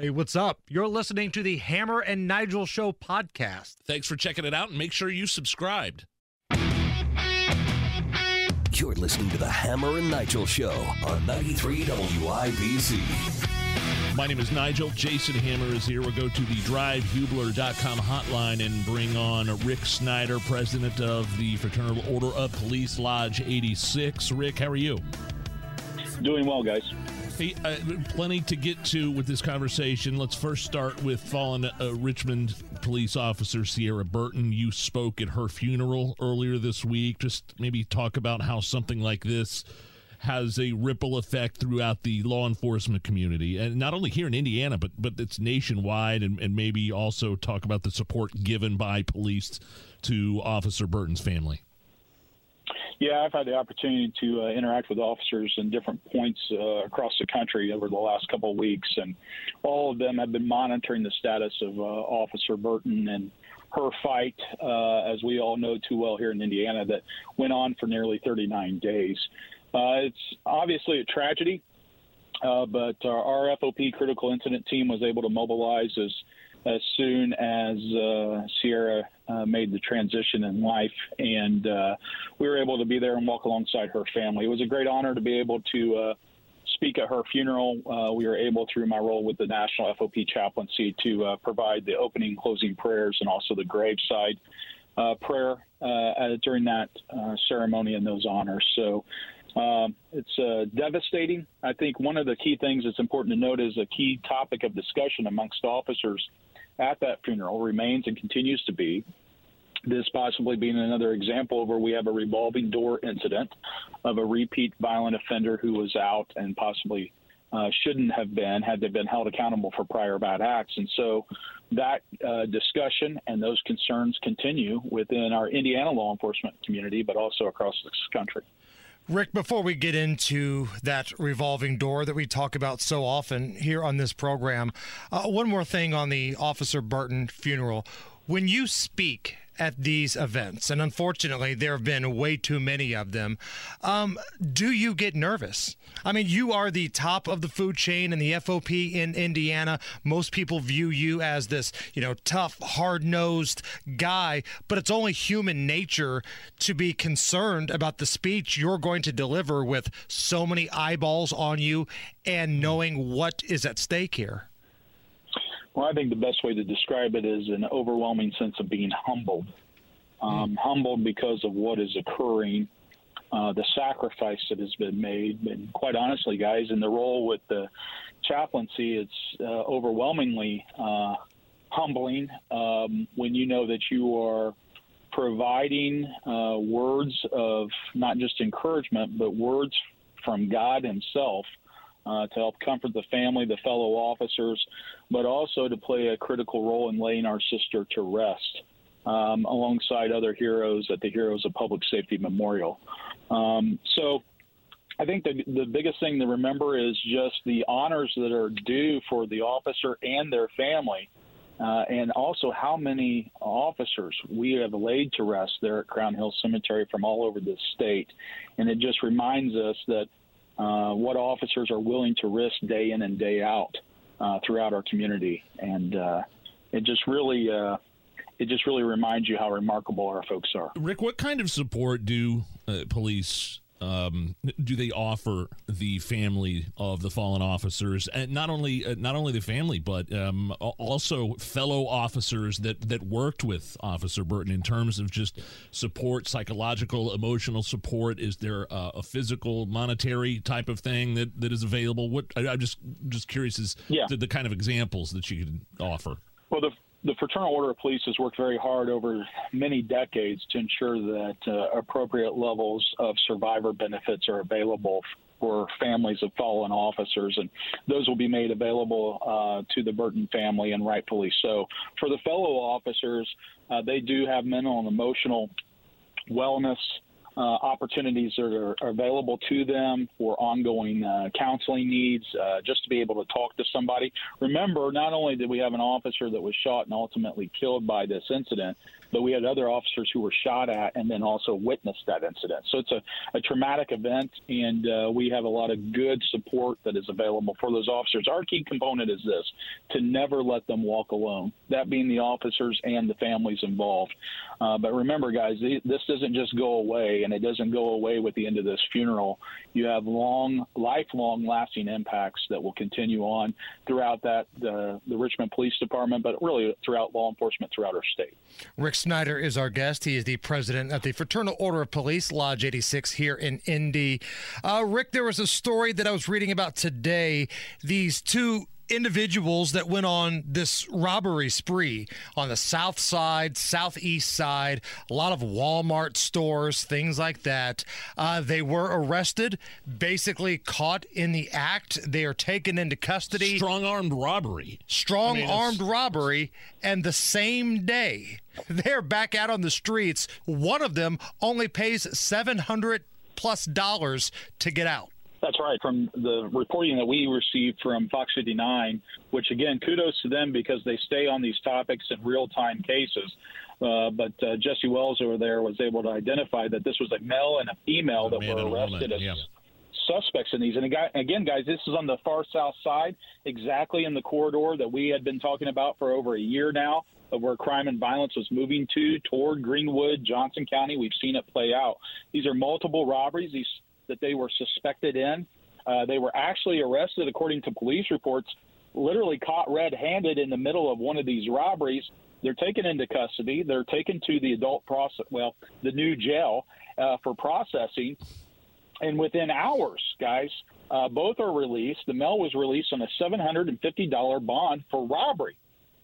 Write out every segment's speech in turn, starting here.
Hey, what's up? You're listening to the Hammer and Nigel Show podcast. Thanks for checking it out and make sure you subscribed. You're listening to the Hammer and Nigel Show on 93 WIBC. My name is Nigel. Jason Hammer is here. We'll go to the drivehubler.com hotline and bring on Rick Snyder, president of the Fraternal Order of Police Lodge 86. Rick, how are you? Doing well, guys. Hey, uh, plenty to get to with this conversation. Let's first start with fallen uh, Richmond police officer Seara Burton. You spoke at her funeral earlier this week. Just maybe talk about how something like this has a ripple effect throughout the law enforcement community, and not only here in Indiana, but but it's nationwide, and, and maybe also talk about the support given by police to Officer Burton's family. Yeah, I've had the opportunity to uh, interact with officers in different points uh, across the country over the last couple of weeks, and all of them have been monitoring the status of uh, Officer Burton and her fight, uh, as we all know too well here in Indiana, that went on for nearly 39 days. Uh, it's obviously a tragedy, uh, but our, our FOP critical incident team was able to mobilize as as soon as uh, Seara uh, made the transition in life, and uh, we were able to be there and walk alongside her family. It was a great honor to be able to uh, speak at her funeral. Uh, we were able, through my role with the National FOP Chaplaincy, to uh, provide the opening, closing prayers, and also the graveside prayer during that ceremony and those honors. So. Um, it's uh, devastating. I think one of the key things that's important to note is a key topic of discussion amongst officers at that funeral remains and continues to be this possibly being another example where we have a revolving door incident of a repeat violent offender who was out and possibly uh, shouldn't have been had they been held accountable for prior bad acts. And so that uh, discussion and those concerns continue within our Indiana law enforcement community, but also across this country. Rick, before we get into that revolving door that we talk about so often here on this program, uh, one more thing on the Officer Burton funeral. When you speak at these events, and unfortunately, there have been way too many of them. Um, do you get nervous? I mean, you are the top of the food chain in the FOP in Indiana. Most people view you as this, you know, tough, hard nosed guy, but it's only human nature to be concerned about the speech you're going to deliver with so many eyeballs on you and knowing what is at stake here. Well, I think the best way to describe it is an overwhelming sense of being humbled. Um, mm. Humbled because of what is occurring, uh, the sacrifice that has been made. And quite honestly, guys, in the role with the chaplaincy, it's uh, overwhelmingly uh, humbling um, when you know that you are providing uh, words of not just encouragement, but words from God Himself uh, to help comfort the family, the fellow officers, but also to play a critical role in laying our sister to rest. Um, alongside other heroes at the Heroes of Public Safety Memorial. Um, so I think the, the biggest thing to remember is just the honors that are due for the officer and their family, uh, and also how many officers we have laid to rest there at Crown Hill Cemetery from all over the state. And it just reminds us that uh, what officers are willing to risk day in and day out uh, throughout our community, and uh, it just really uh, it just really reminds you how remarkable our folks are. Rick, what kind of support do uh, police um, do they offer the family of the fallen officers, and not only uh, not only the family, but um, also fellow officers that that worked with Officer Burton in terms of just support, psychological, emotional support? Is there uh, a physical, monetary type of thing that, that is available? What I, am just just curious is yeah. to the kind of examples that you could offer. The Fraternal Order of Police has worked very hard over many decades to ensure that uh, appropriate levels of survivor benefits are available for families of fallen officers, and those will be made available uh, to the Burton family, and rightfully so. For the fellow officers, uh, they do have mental and emotional wellness uh, opportunities that are, are, available to them for ongoing uh, counseling needs, uh, just to be able to talk to somebody. Remember, not only did we have an officer that was shot and ultimately killed by this incident, but we had other officers who were shot at and then also witnessed that incident. So it's a, a traumatic event, and uh, we have a lot of good support that is available for those officers. Our key component is this to never let them walk alone, that being the officers and the families involved. Uh, but remember, guys, this doesn't just go away, and it doesn't go away with the end of this funeral. You have long, lifelong, lasting impacts that will continue on throughout that the, the Richmond Police Department, but really throughout law enforcement throughout our state. Rick Snyder is our guest. He is the president of the Fraternal Order of Police, Lodge 86, here in Indy. Uh, Rick, there was a story that I was reading about today. These two individuals that went on this robbery spree on the south side, southeast side, a lot of Walmart stores, things like that. Uh, they were arrested, basically caught in the act. They are taken into custody. Strong armed robbery. Strong I mean, armed robbery. And the same day, they're back out on the streets. One of them only pays 700 plus dollars to get out. That's right. From the reporting that we received from Fox 59, which again, kudos to them because they stay on these topics in real time cases. Uh, but uh, Jesse Wells over there was able to identify that this was a male and a female that were arrested as yeah. suspects in these. And again, guys, this is on the far south side, exactly in the corridor that we had been talking about for over a year now of where crime and violence was moving to toward Greenwood, Johnson County. We've seen it play out. These are multiple robberies. These that they were suspected in. Uh, they were actually arrested, according to police reports, literally caught red handed in the middle of one of these robberies. They're taken into custody. They're taken to the adult process, well, the new jail uh, for processing. And within hours, guys, uh, both are released. The male was released on a $750 bond for robbery.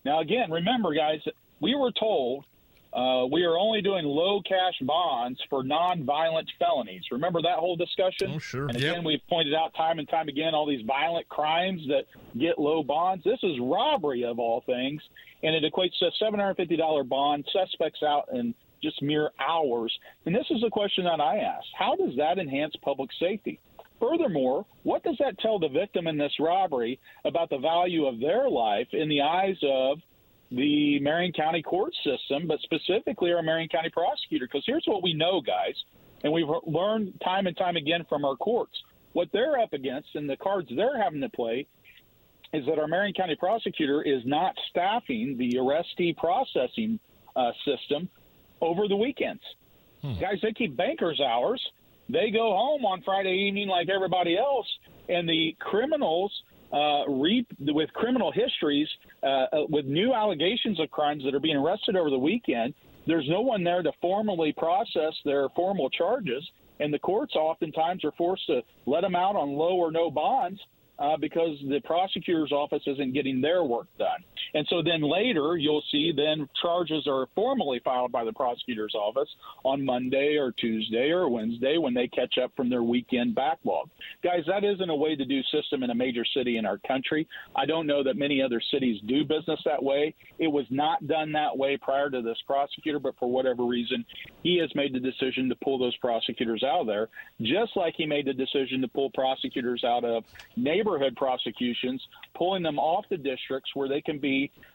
Now, again, remember, guys, we were told uh, we are only doing low cash bonds for non-violent felonies. Remember that whole discussion? Oh, sure. And again, yep. we've pointed out time and time again all these violent crimes that get low bonds. This is robbery of all things, and it equates to a $750 bond. Suspects out in just mere hours. And this is a question that I ask: How does that enhance public safety? Furthermore, what does that tell the victim in this robbery about the value of their life in the eyes of the Marion County court system, but specifically our Marion County prosecutor. Because here's what we know, guys, and we've learned time and time again from our courts what they're up against and the cards they're having to play is that our Marion County prosecutor is not staffing the arrestee processing uh, system over the weekends. Hmm. Guys, they keep bankers' hours. They go home on Friday evening like everybody else, and the criminals uh, with criminal histories, uh, uh, with new allegations of crimes that are being arrested over the weekend. There's no one there to formally process their formal charges, and the courts oftentimes are forced to let them out on low or no bonds uh, because the prosecutor's office isn't getting their work done. And so then later, you'll see then charges are formally filed by the prosecutor's office on Monday or Tuesday or Wednesday when they catch up from their weekend backlog. Guys, that isn't a way to do system in a major city in our country. I don't know that many other cities do business that way. It was not done that way prior to this prosecutor, but for whatever reason, he has made the decision to pull those prosecutors out of there, just like he made the decision to pull prosecutors out of neighborhood prosecutions, pulling them off the districts where they can be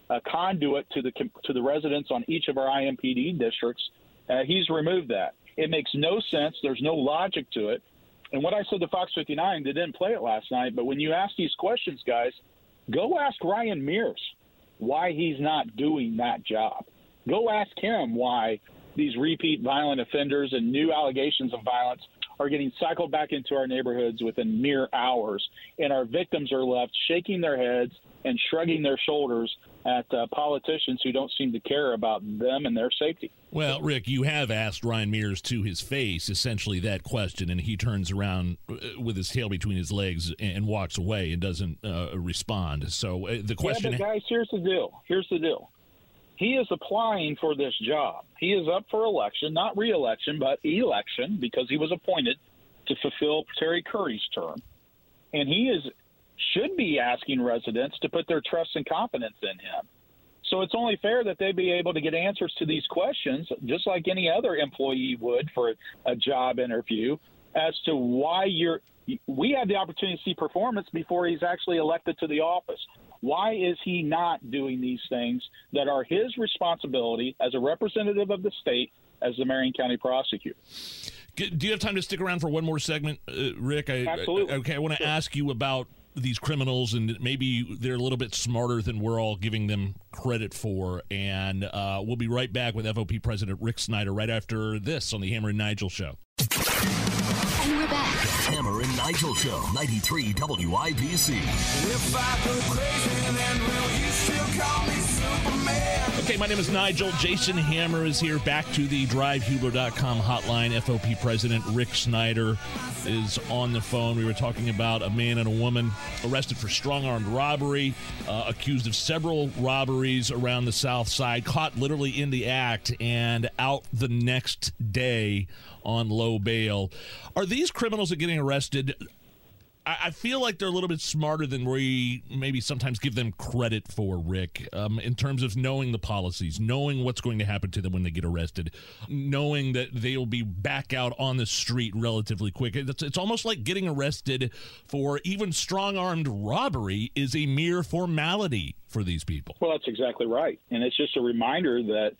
a conduit to the to the residents on each of our IMPD districts. Uh, he's removed that. It makes no sense. There's no logic to it. And what I said to Fox 59, they didn't play it last night, but when you ask these questions, guys, go ask Ryan Mears why he's not doing that job. Go ask him why these repeat violent offenders and new allegations of violence are getting cycled back into our neighborhoods within mere hours, and our victims are left shaking their heads and shrugging their shoulders at uh, politicians who don't seem to care about them and their safety. Well, Rick, you have asked Ryan Mears to his face essentially that question, and he turns around uh, with his tail between his legs and walks away and doesn't uh, respond. So uh, the question, yeah, guys, here's the deal. Here's the deal. He is applying for this job. He is up for election, not reelection, but election, because he was appointed to fulfill Terry Curry's term. And he is should be asking residents to put their trust and confidence in him. So it's only fair that they be able to get answers to these questions, just like any other employee would for a job interview, as to why you're. We have the opportunity to see performance before he's actually elected to the office. Why is he not doing these things that are his responsibility as a representative of the state as the Marion County prosecutor? Do you have time to stick around for one more segment, uh, Rick? I, Absolutely. okay, I want to sure. ask you about these criminals, and maybe they're a little bit smarter than we're all giving them credit for. And uh, we'll be right back with FOP President Rick Snyder right after this on the Hammer and Nigel Show. And we're back. The Hammer and Nigel Show, 93 WIBC. Okay, my name is Nigel. Jason Hammer is here. Back to the drivehubler.com hotline. FOP President Rick Snyder is on the phone. We were talking about a man and a woman arrested for strong armed robbery, uh, accused of several robberies around the South Side, caught literally in the act, and out the next day on low bail. Are these criminals that getting arrested? I feel like they're a little bit smarter than we maybe sometimes give them credit for, Rick, um, in terms of knowing the policies, knowing what's going to happen to them when they get arrested, knowing that they'll be back out on the street relatively quick. It's, it's almost like getting arrested for even strong armed robbery is a mere formality for these people. Well, that's exactly right. And it's just a reminder that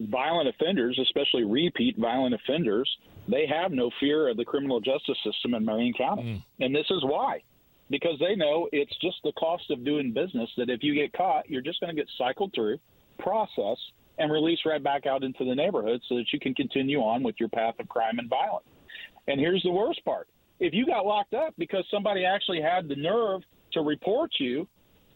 violent offenders, especially repeat violent offenders, they have no fear of the criminal justice system in Marion County. Mm. And this is why. Because they know it's just the cost of doing business that if you get caught, you're just going to get cycled through, processed, and released right back out into the neighborhood so that you can continue on with your path of crime and violence. And here's the worst part if you got locked up because somebody actually had the nerve to report you,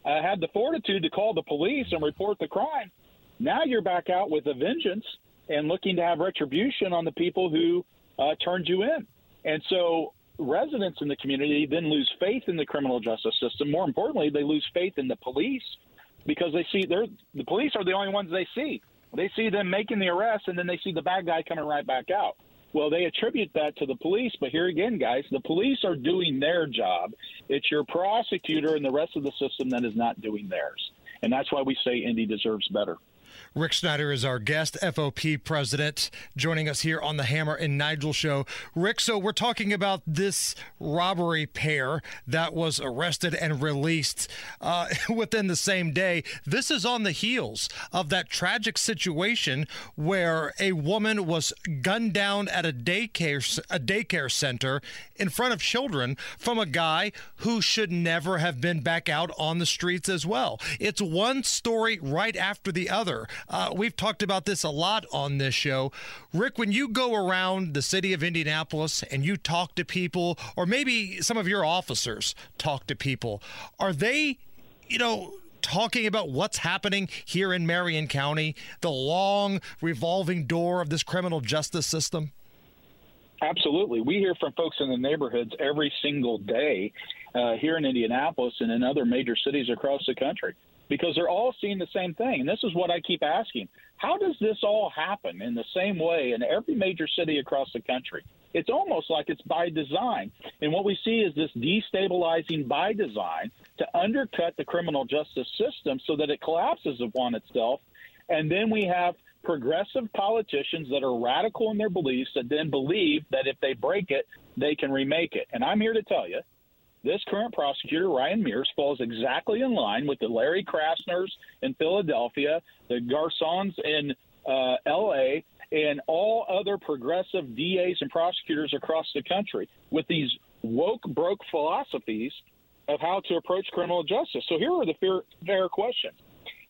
uh, had the fortitude to call the police and report the crime, now you're back out with a vengeance and looking to have retribution on the people who uh, turned you in. And so residents in the community then lose faith in the criminal justice system. More importantly, they lose faith in the police because they see they're the police are the only ones they see. They see them making the arrest and then they see the bad guy coming right back out. Well, they attribute that to the police, but here again, guys, the police are doing their job. It's your prosecutor and the rest of the system that is not doing theirs. And that's why we say Indy deserves better. Rick Snyder is our guest, FOP president, joining us here on the Hammer and Nigel show. Rick, so we're talking about this robbery pair that was arrested and released uh, within the same day. This is on the heels of that tragic situation where a woman was gunned down at a daycare a daycare center in front of children from a guy who should never have been back out on the streets as well. It's one story right after the other. Uh, we've talked about this a lot on this show. Rick, when you go around the city of Indianapolis and you talk to people, or maybe some of your officers talk to people, are they, you know, talking about what's happening here in Marion County, the long revolving door of this criminal justice system? Absolutely. We hear from folks in the neighborhoods every single day uh, here in Indianapolis and in other major cities across the country because they're all seeing the same thing. And this is what I keep asking how does this all happen in the same way in every major city across the country? It's almost like it's by design. And what we see is this destabilizing by design to undercut the criminal justice system so that it collapses upon itself. And then we have progressive politicians that are radical in their beliefs that then believe that if they break it, they can remake it. And I'm here to tell you this current prosecutor, Ryan Mears, falls exactly in line with the Larry Krasners in Philadelphia, the Gascons in uh, L.A., and all other progressive DAs and prosecutors across the country with these woke, broke philosophies of how to approach criminal justice. So here are the fair, fair questions.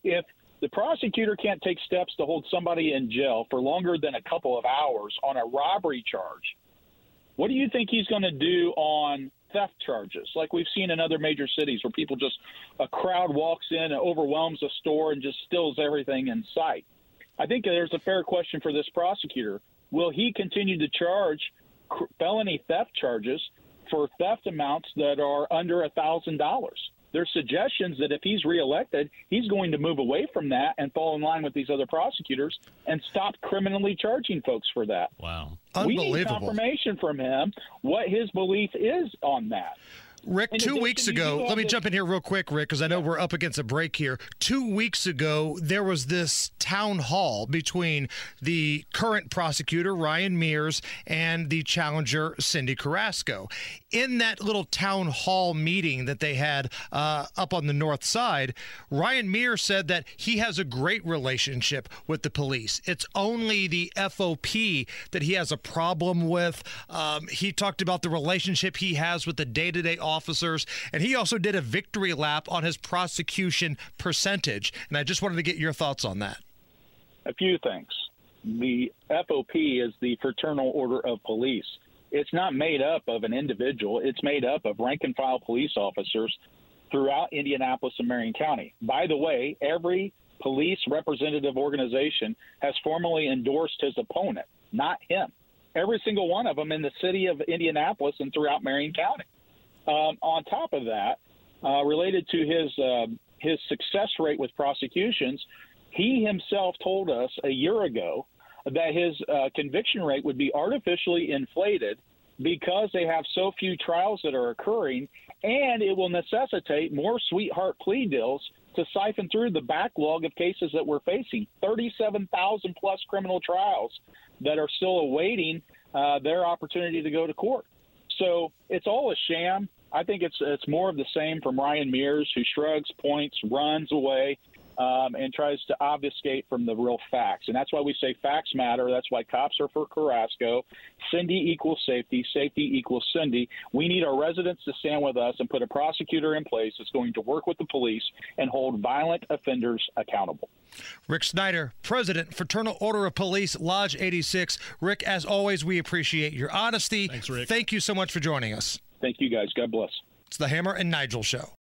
If the prosecutor can't take steps to hold somebody in jail for longer than a couple of hours on a robbery charge, what do you think he's going to do on theft charges, like we've seen in other major cities where people just, a crowd walks in and overwhelms a store and just steals everything in sight. I think there's a fair question for this prosecutor. Will he continue to charge felony theft charges for theft amounts that are under a $1,000? there's suggestions that if he's reelected, he's going to move away from that and fall in line with these other prosecutors and stop criminally charging folks for that. Wow. We need confirmation from him what his belief is on that. Rick, two weeks ago, let me jump in here real quick, Rick, because I know we're up against a break here. Two weeks ago, there was this town hall between the current prosecutor, Ryan Mears, and the challenger, Cyndi Carrasco. In that little town hall meeting that they had uh, up on the north side, Ryan Mears said that he has a great relationship with the police. It's only the FOP that he has a problem with. Um, he talked about the relationship he has with the day to day officers. And he also did a victory lap on his prosecution percentage. And I just wanted to get your thoughts on that. A few things. The FOP is the Fraternal Order of Police. It's not made up of an individual, it's made up of rank and file police officers throughout Indianapolis and Marion County. By the way, every police representative organization has formally endorsed his opponent, not him. Every single one of them in the city of Indianapolis and throughout Marion County. Um, on top of that, uh, related to his uh, his success rate with prosecutions, he himself told us a year ago that his uh, conviction rate would be artificially inflated because they have so few trials that are occurring, and it will necessitate more sweetheart plea deals to siphon through the backlog of cases that we're facing 37,000 plus criminal trials that are still awaiting uh, their opportunity to go to court. So it's all a sham. I think it's it's more of the same from Ryan Mears, who shrugs, points, runs away, um, and tries to obfuscate from the real facts. And that's why we say facts matter. That's why cops are for Carrasco. Cyndi equals safety. Safety equals Cyndi. We need our residents to stand with us and put a prosecutor in place that's going to work with the police and hold violent offenders accountable. Rick Snyder, President, Fraternal Order of Police, Lodge 86. Rick, as always, we appreciate your honesty. Thanks, Rick. Thank you so much for joining us. Thank you, guys. God bless. It's the Hammer and Nigel Show.